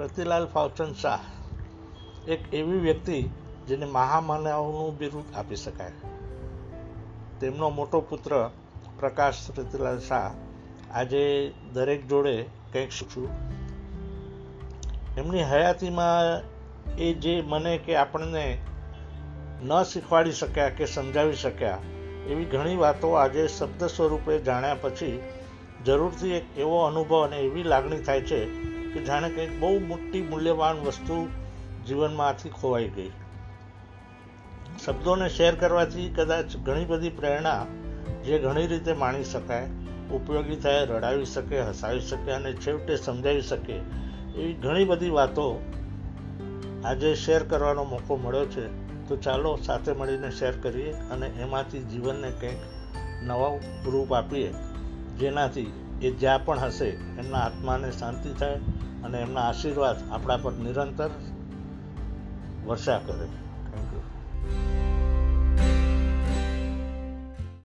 રતિલાલ ફાઉચન શાહ એક એવી વ્યક્તિ જેને મહામાનવનું બિરુદ આપી શકાય. તેમનો મોટો પુત્ર પ્રકાશ પ્રતિલાલ શાહ આજે દરેક જોડે કંઈક શીખશું. એમની હયાતીમાં એ જે મને કે આપણને ન શીખવાડી શક્યા કે સમજાવી શક્યા, એવી ઘણી વાતો આજે શબ્દ સ્વરૂપે જાણ્યા પછી જરૂરથી એક એવો અનુભવ અને એવી લાગણી થાય છે કે જાણે કંઈક બહુ મોટી મૂલ્યવાન વસ્તુ જીવનમાંથી ખોવાઈ ગઈ. શબ્દોને શેર કરવાથી કદાચ ઘણી બધી પ્રેરણા જે ઘણી રીતે માણી શકાય, ઉપયોગી થાય, રડાવી શકે, હસાવી શકે અને છેવટે સમજાવી શકે એવી ઘણી બધી વાતો આજે શેર કરવાનો મોકો મળ્યો છે. તો ચાલો સાથે મળીને શેર કરીએ અને એમાંથી જીવનને કંઈક નવા રૂપ આપીએ, જેનાથી એ જ્યાં પણ હશે, એમના આત્માને શાંતિ થાય અને એમના આશીર્વાદ આપણા પર નિરંતર વર્ષા કરે. Thank you